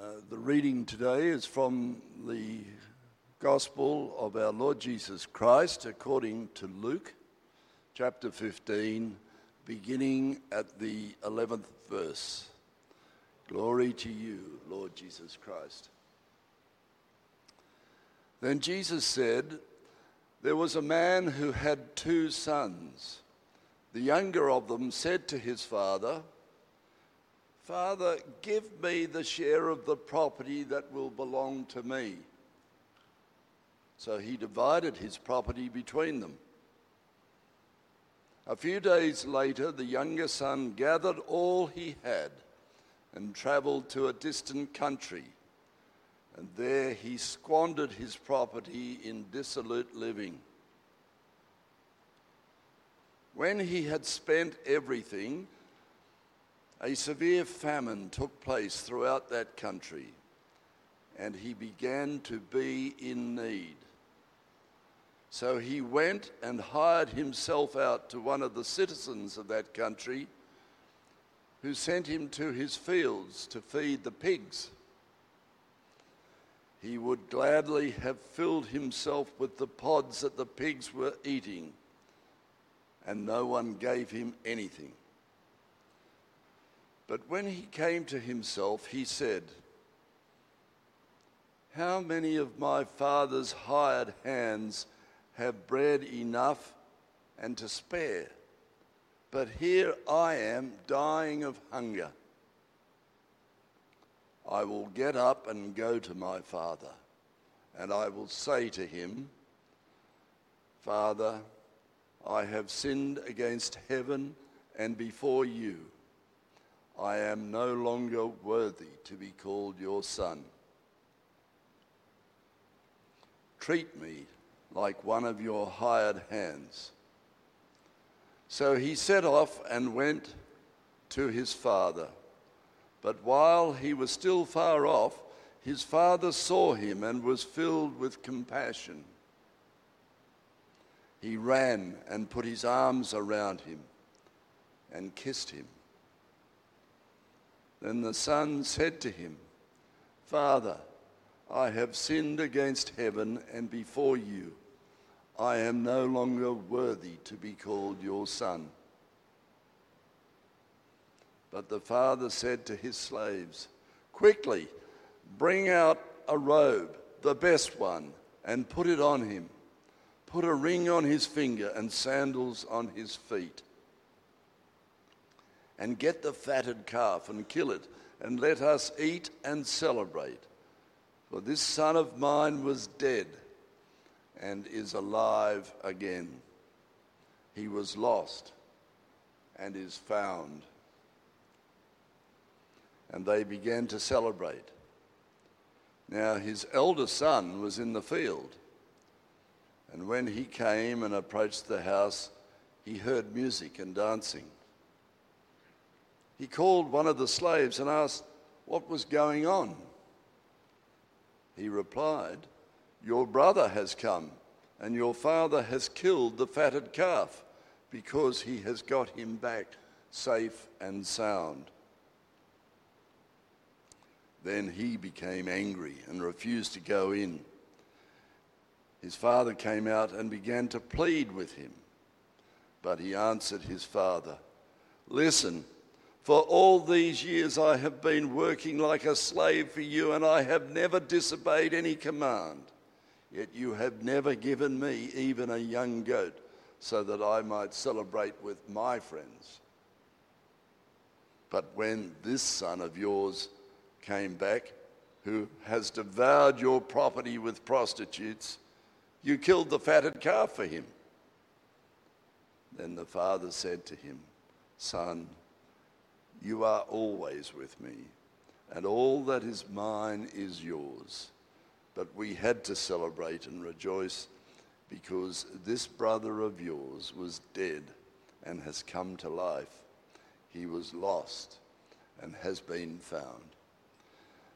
Uh, the reading today is from the Gospel of our Lord Jesus Christ according to Luke chapter 15, beginning at the 11th verse. Glory to you, Lord Jesus Christ. Then Jesus said, There was a man who had two sons. The younger of them said to his father, Father, give me the share of the property that will belong to me. So he divided his property between them. A few days later, the younger son gathered all he had and traveled to a distant country. And there he squandered his property in dissolute living. When he had spent everything, a severe famine took place throughout that country, and he began to be in need. So he went and hired himself out to one of the citizens of that country, who sent him to his fields to feed the pigs. He would gladly have filled himself with the pods that the pigs were eating, and no one gave him anything. But when he came to himself, he said, How many of my father's hired hands have bread enough and to spare? But here I am dying of hunger. I will get up and go to my father, and I will say to him, Father, I have sinned against heaven and before you I am no longer worthy to be called your son. Treat me like one of your hired hands. So he set off and went to his father. But while he was still far off, his father saw him and was filled with compassion. He ran and put his arms around him and kissed him. Then the son said to him, Father, I have sinned against heaven and before you. I am no longer worthy to be called your son. But the father said to his slaves, Quickly, bring out a robe, the best one, and put it on him. Put a ring on his finger and sandals on his feet and get the fatted calf and kill it, and let us eat and celebrate. For this son of mine was dead and is alive again. He was lost and is found. And they began to celebrate. Now his elder son was in the field. And when he came and approached the house, he heard music and dancing he called one of the slaves and asked what was going on. He replied, Your brother has come, and your father has killed the fatted calf because he has got him back safe and sound. Then he became angry and refused to go in. His father came out and began to plead with him. But he answered his father, Listen, for all these years I have been working like a slave for you, and I have never disobeyed any command. Yet you have never given me even a young goat so that I might celebrate with my friends. But when this son of yours came back, who has devoured your property with prostitutes, you killed the fatted calf for him. Then the father said to him, Son, you are always with me, and all that is mine is yours. But we had to celebrate and rejoice because this brother of yours was dead and has come to life. He was lost and has been found.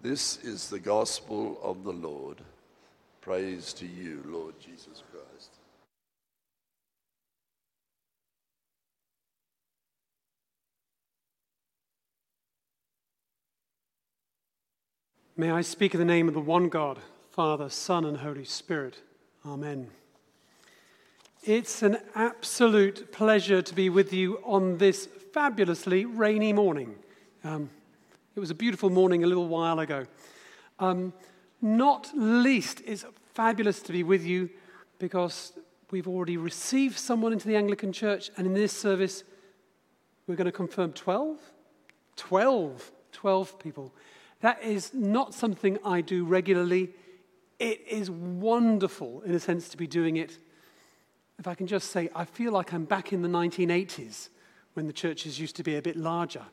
This is the gospel of the Lord. Praise to you, Lord Jesus Christ. May I speak in the name of the one God, Father, Son, and Holy Spirit. Amen. It's an absolute pleasure to be with you on this fabulously rainy morning. Um, it was a beautiful morning a little while ago. Um, not least, it's fabulous to be with you because we've already received someone into the Anglican Church, and in this service, we're going to confirm 12? 12. 12 people. That is not something I do regularly. It is wonderful, in a sense, to be doing it. If I can just say, I feel like I'm back in the 1980s when the churches used to be a bit larger.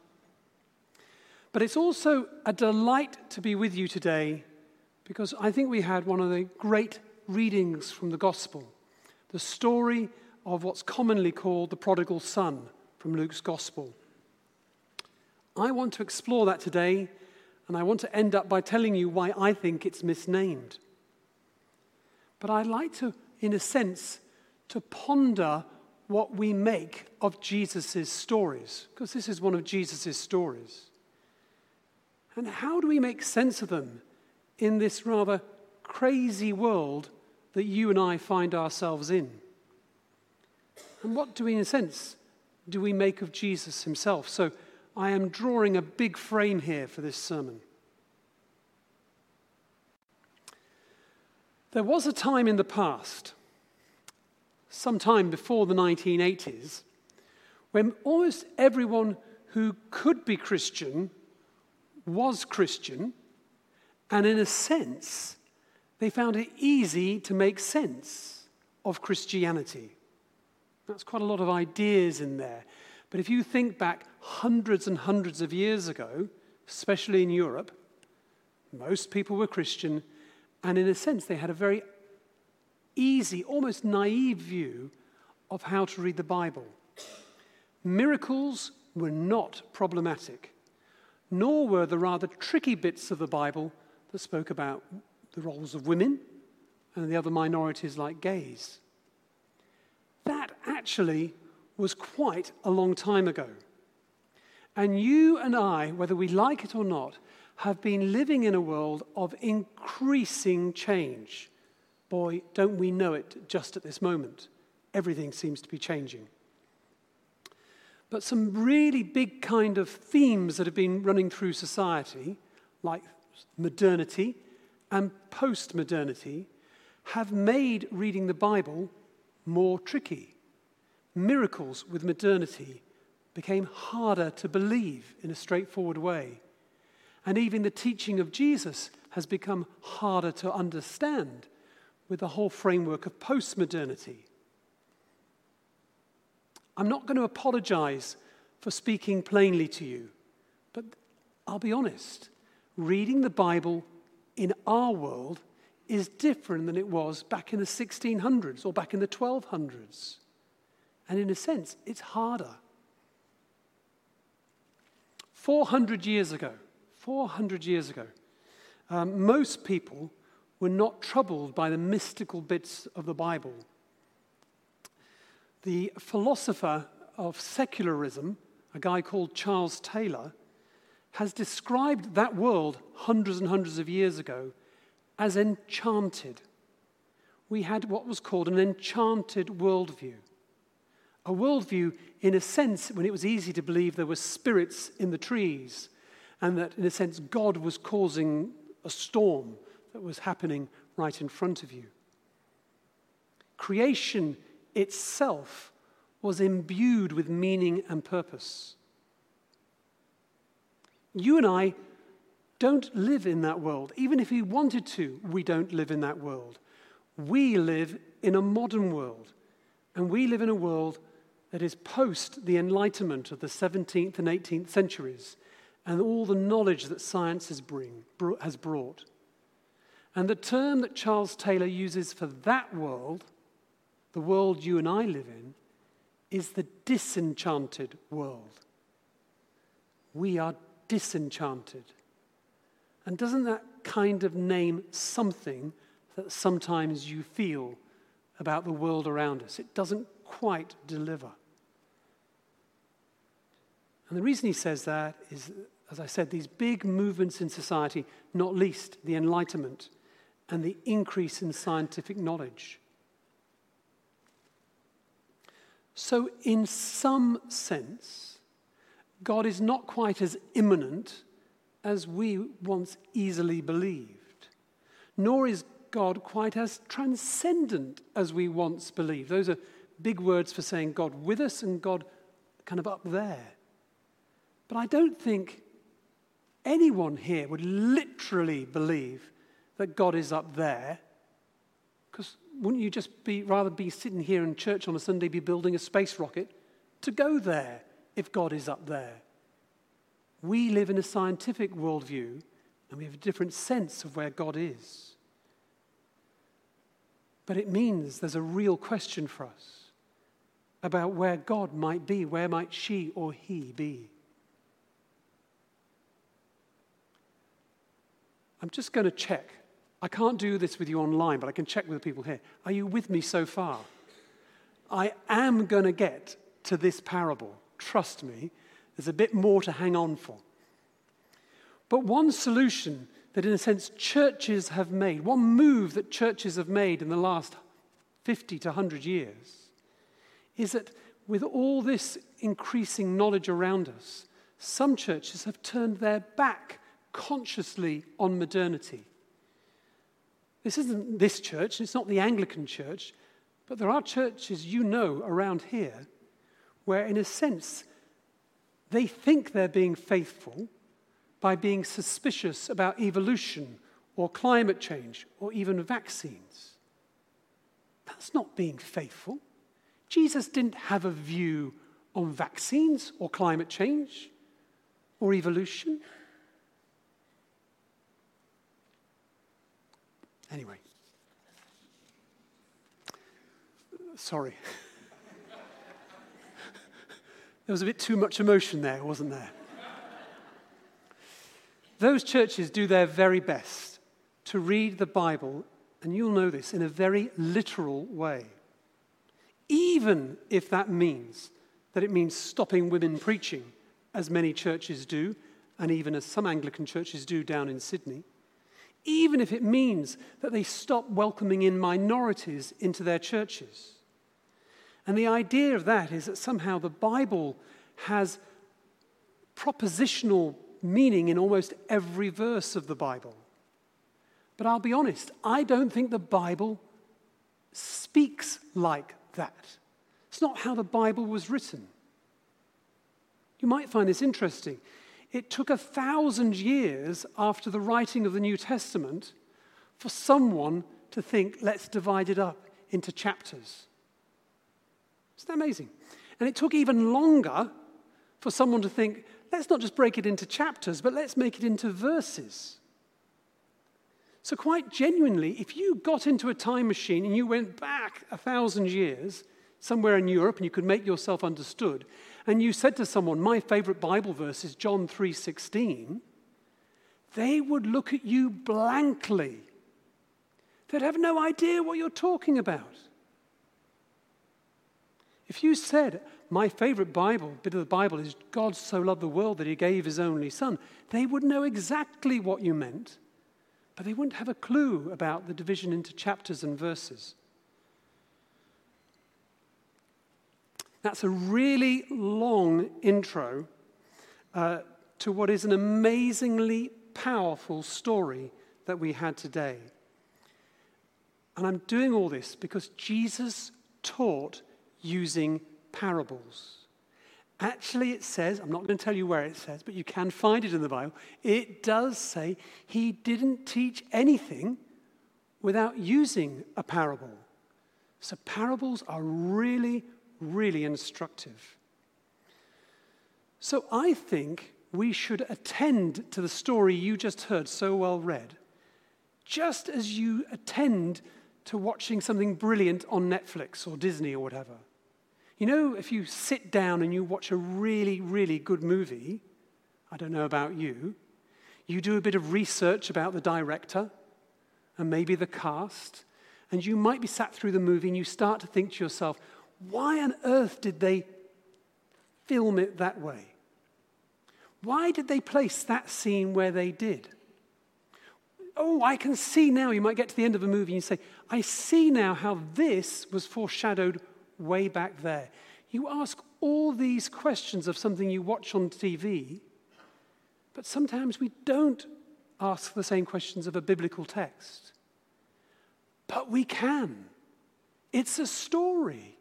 But it's also a delight to be with you today because I think we had one of the great readings from the gospel the story of what's commonly called the prodigal son from Luke's gospel. I want to explore that today, and I want to end up by telling you why I think it's misnamed. But I'd like to, in a sense, to ponder what we make of Jesus' stories, because this is one of Jesus' stories. And how do we make sense of them in this rather crazy world that you and I find ourselves in? And what do we, in a sense, do we make of Jesus himself? So I am drawing a big frame here for this sermon. There was a time in the past, some time before the 1980s, when almost everyone who could be Christian was Christian, and in a sense, they found it easy to make sense of Christianity. That's quite a lot of ideas in there. But if you think back hundreds and hundreds of years ago, especially in Europe, most people were Christian, and in a sense, they had a very easy, almost naive view of how to read the Bible. Miracles were not problematic, nor were the rather tricky bits of the Bible that spoke about the roles of women and the other minorities like gays. That actually was quite a long time ago. And you and I, whether we like it or not, have been living in a world of increasing change. Boy, don't we know it just at this moment. Everything seems to be changing. But some really big kind of themes that have been running through society, like modernity and post modernity, have made reading the Bible more tricky miracles with modernity became harder to believe in a straightforward way. And even the teaching of Jesus has become harder to understand with the whole framework of postmodernity. I'm not going to apologize for speaking plainly to you, but I'll be honest. Reading the Bible in our world is different than it was back in the 1600s or back in the 1200s. And in a sense, it's harder. 400 years ago, 400 years ago, um, most people were not troubled by the mystical bits of the Bible. The philosopher of secularism, a guy called Charles Taylor, has described that world hundreds and hundreds of years ago as enchanted. We had what was called an enchanted worldview a worldview, in a sense, when it was easy to believe there were spirits in the trees, and that, in a sense, God was causing a storm that was happening right in front of you. Creation itself was imbued with meaning and purpose. You and I don't live in that world. Even if we wanted to, we don't live in that world. We live in a modern world, and we live in a world that is post the Enlightenment of the 17th and 18th centuries and all the knowledge that science has, bring, has brought. And the term that Charles Taylor uses for that world, the world you and I live in, is the disenchanted world. We are disenchanted. And doesn't that kind of name something that sometimes you feel about the world around us? It doesn't quite deliver. And the reason he says that is as I said, these big movements in society, not least the Enlightenment and the increase in scientific knowledge. So, in some sense, God is not quite as immanent as we once easily believed, nor is God quite as transcendent as we once believed. Those are big words for saying God with us and God kind of up there. But I don't think anyone here would literally believe that God is up there. Because wouldn't you just be, rather be sitting here in church on a Sunday, be building a space rocket to go there if God is up there? We live in a scientific worldview and we have a different sense of where God is. But it means there's a real question for us about where God might be, where might she or he be? I'm just going to check. I can't do this with you online, but I can check with the people here. Are you with me so far? I am going to get to this parable. Trust me, there's a bit more to hang on for. But one solution that, in a sense, churches have made, one move that churches have made in the last 50 to 100 years, is that with all this increasing knowledge around us, some churches have turned their back consciously on modernity. This isn't this church, it's not the Anglican church, but there are churches you know around here where, in a sense, they think they're being faithful by being suspicious about evolution or climate change or even vaccines. That's not being faithful. Jesus didn't have a view on vaccines or climate change or evolution. Anyway, sorry. there was a bit too much emotion there, wasn't there? Those churches do their very best to read the Bible, and you'll know this, in a very literal way. Even if that means that it means stopping women preaching, as many churches do, and even as some Anglican churches do down in Sydney even if it means that they stop welcoming in minorities into their churches. And the idea of that is that somehow the Bible has propositional meaning in almost every verse of the Bible. But I'll be honest, I don't think the Bible speaks like that. It's not how the Bible was written. You might find this interesting. It took a thousand years after the writing of the New Testament for someone to think, let's divide it up into chapters. Isn't that amazing? And it took even longer for someone to think, let's not just break it into chapters, but let's make it into verses. So, quite genuinely, if you got into a time machine and you went back a thousand years, somewhere in Europe, and you could make yourself understood, and you said to someone, My favorite Bible verse is John 3:16, they would look at you blankly. They'd have no idea what you're talking about. If you said, My favorite Bible, bit of the Bible is God so loved the world that he gave his only son, they would know exactly what you meant, but they wouldn't have a clue about the division into chapters and verses. That's a really long intro uh, to what is an amazingly powerful story that we had today. And I'm doing all this because Jesus taught using parables. Actually, it says, I'm not going to tell you where it says, but you can find it in the Bible. It does say he didn't teach anything without using a parable. So, parables are really, really instructive. So I think we should attend to the story you just heard so well read, just as you attend to watching something brilliant on Netflix or Disney or whatever. You know, if you sit down and you watch a really, really good movie, I don't know about you, you do a bit of research about the director and maybe the cast, and you might be sat through the movie and you start to think to yourself, why on earth did they film it that way? Why did they place that scene where they did? Oh, I can see now. You might get to the end of a movie and say, I see now how this was foreshadowed way back there. You ask all these questions of something you watch on TV, but sometimes we don't ask the same questions of a biblical text. But we can. It's a story.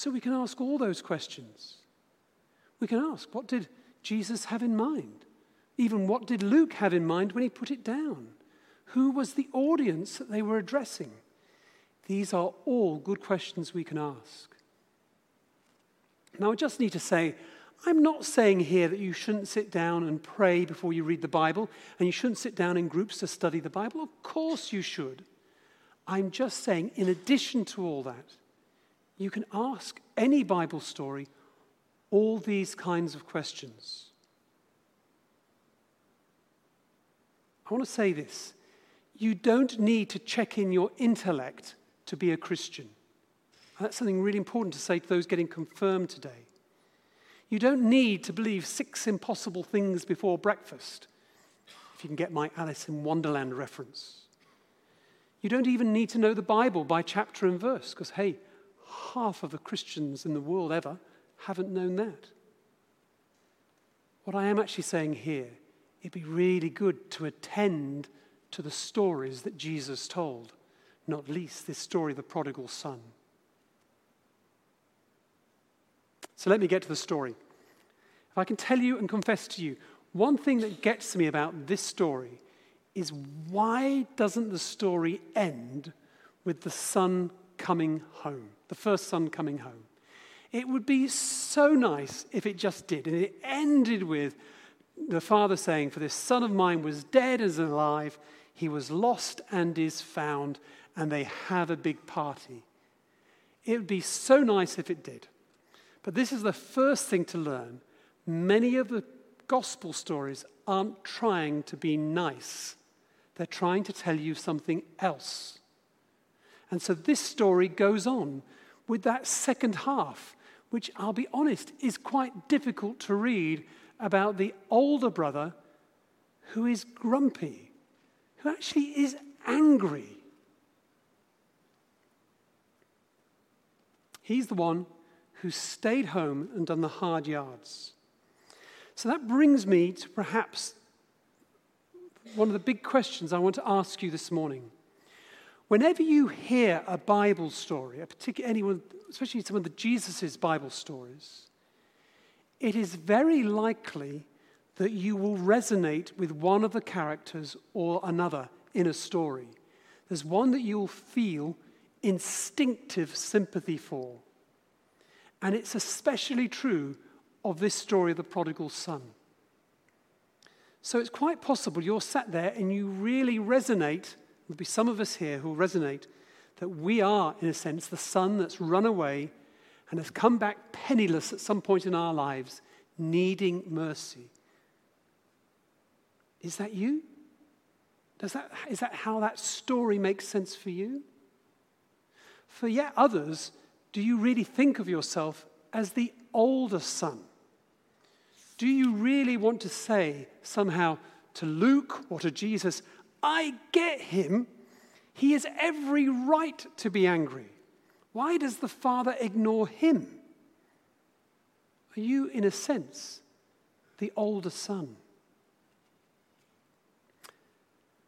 So we can ask all those questions. We can ask, what did Jesus have in mind? Even what did Luke have in mind when he put it down? Who was the audience that they were addressing? These are all good questions we can ask. Now, I just need to say, I'm not saying here that you shouldn't sit down and pray before you read the Bible, and you shouldn't sit down in groups to study the Bible. Of course, you should. I'm just saying, in addition to all that, you can ask any Bible story all these kinds of questions. I want to say this you don't need to check in your intellect to be a Christian. That's something really important to say to those getting confirmed today. You don't need to believe six impossible things before breakfast, if you can get my Alice in Wonderland reference. You don't even need to know the Bible by chapter and verse, because, hey, half of the Christians in the world ever haven't known that. What I am actually saying here, it'd be really good to attend to the stories that Jesus told, not least this story of the prodigal son. So let me get to the story. If I can tell you and confess to you, one thing that gets me about this story is why doesn't the story end with the son coming home, the first son coming home? It would be so nice if it just did. And it ended with the father saying, For this son of mine was dead as alive. He was lost and is found, and they have a big party. It would be so nice if it did. But this is the first thing to learn. Many of the gospel stories aren't trying to be nice, they're trying to tell you something else. And so this story goes on with that second half, which I'll be honest is quite difficult to read about the older brother who is grumpy who actually is angry. He's the one who stayed home and done the hard yards. So that brings me to perhaps one of the big questions I want to ask you this morning. Whenever you hear a Bible story, a particular anyone, especially some of the Jesus's Bible stories, it is very likely that you will resonate with one of the characters or another in a story. There's one that you'll feel instinctive sympathy for. And it's especially true of this story of the prodigal son. So it's quite possible you're sat there and you really resonate. There'll be some of us here who will resonate that we are, in a sense, the son that's run away and has come back penniless at some point in our lives, needing mercy. Is that you? Does that, is that how that story makes sense for you? For yet others, do you really think of yourself as the older son? Do you really want to say somehow to Luke or to Jesus, I get him. He has every right to be angry. Why does the Father ignore him? Are you, in a sense, the older son?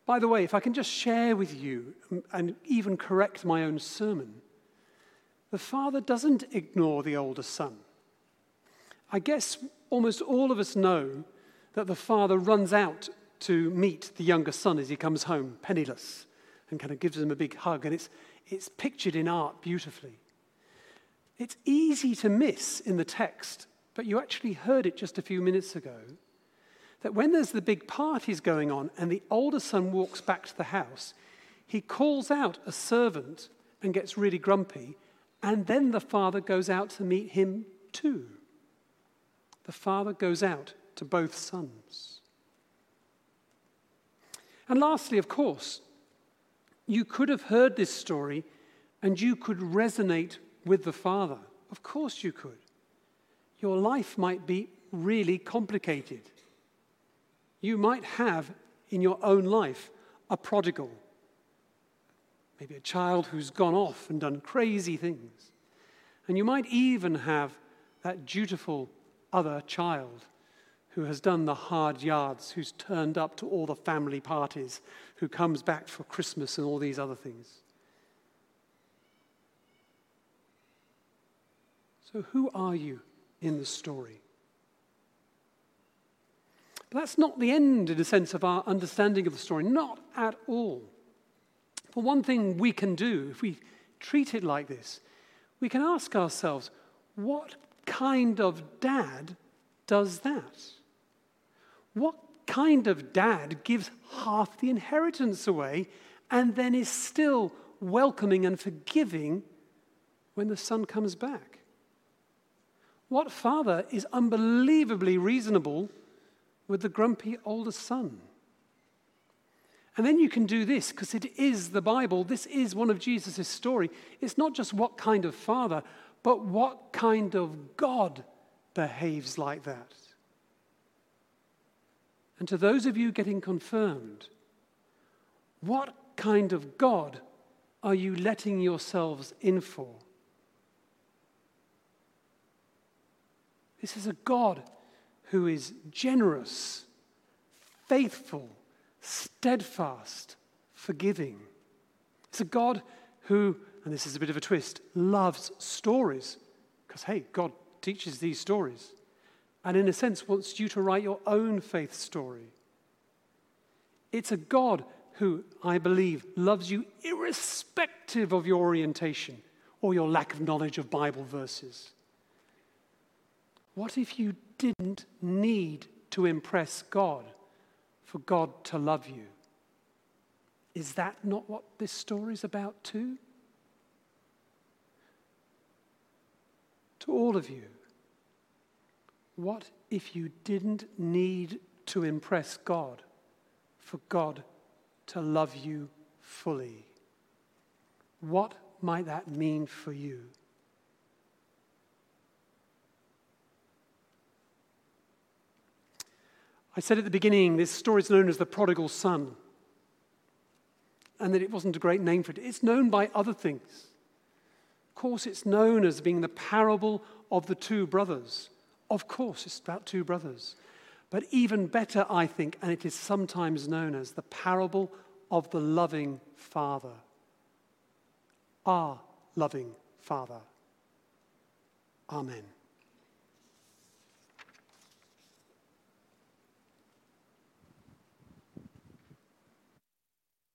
By the way, if I can just share with you and even correct my own sermon, the father doesn't ignore the older son. I guess almost all of us know that the father runs out to meet the younger son as he comes home, penniless, and kind of gives him a big hug. And it's, it's pictured in art beautifully. It's easy to miss in the text, but you actually heard it just a few minutes ago that when there's the big parties going on and the older son walks back to the house, he calls out a servant and gets really grumpy, and then the father goes out to meet him too. The father goes out to both sons. And lastly, of course, you could have heard this story and you could resonate with the father. Of course, you could. Your life might be really complicated You might have in your own life a prodigal, maybe a child who's gone off and done crazy things. And you might even have that dutiful other child who has done the hard yards, who's turned up to all the family parties, who comes back for Christmas and all these other things. So, who are you in the story? But that's not the end, in a sense, of our understanding of the story. Not at all. For one thing we can do, if we treat it like this, we can ask ourselves, what kind of dad does that? What kind of dad gives half the inheritance away and then is still welcoming and forgiving when the son comes back? What father is unbelievably reasonable with the grumpy older son? And then you can do this because it is the Bible. This is one of Jesus' story. It's not just what kind of father, but what kind of God behaves like that? And to those of you getting confirmed, what kind of God are you letting yourselves in for? This is a God who is generous, faithful, steadfast, forgiving. It's a God who and this is a bit of a twist, loves stories. Because, hey, God teaches these stories. And in a sense, wants you to write your own faith story. It's a God who, I believe, loves you irrespective of your orientation or your lack of knowledge of Bible verses. What if you didn't need to impress God for God to love you? Is that not what this story is about, too? to all of you what if you didn't need to impress God for God to love you fully? What might that mean for you? I said at the beginning, this story is known as the prodigal son, and that it wasn't a great name for it. It's known by other things. Of course, it's known as being the parable of the two brothers. Of course, it's about two brothers. But even better, I think, and it is sometimes known as the parable of the loving Father. Our loving Father. Amen.